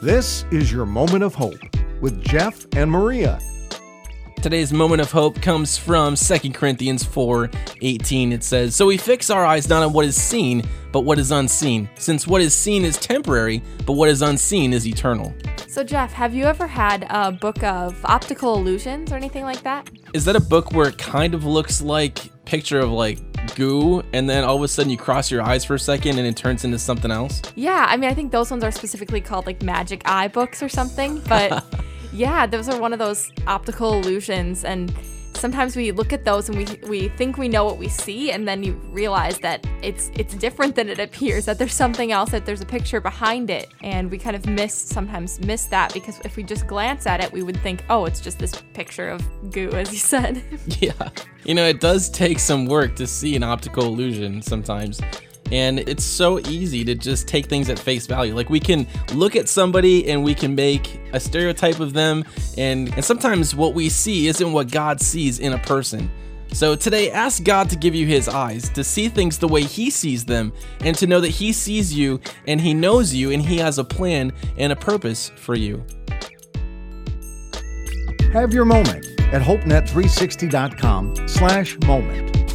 This is your moment of hope with Jeff and Maria. Today's moment of hope comes from 2 Corinthians 4 18. It says, So we fix our eyes not on what is seen, but what is unseen, since what is seen is temporary, but what is unseen is eternal. So, Jeff, have you ever had a book of optical illusions or anything like that? Is that a book where it kind of looks like picture of like goo and then all of a sudden you cross your eyes for a second and it turns into something else? Yeah, I mean, I think those ones are specifically called like magic eye books or something, but yeah, those are one of those optical illusions and sometimes we look at those and we we think we know what we see and then you realize that it's it's different than it appears that there's something else that there's a picture behind it. And we kind of miss sometimes miss that because if we just glance at it we would think oh it's just this picture of goo as you said. Yeah. You know it does take some work to see an optical illusion sometimes and it's so easy to just take things at face value. Like we can look at somebody and we can make a stereotype of them, and, and sometimes what we see isn't what God sees in a person. So today, ask God to give you His eyes, to see things the way He sees them, and to know that He sees you and He knows you and He has a plan and a purpose for you. Have your moment at hopenet360.com slash moment.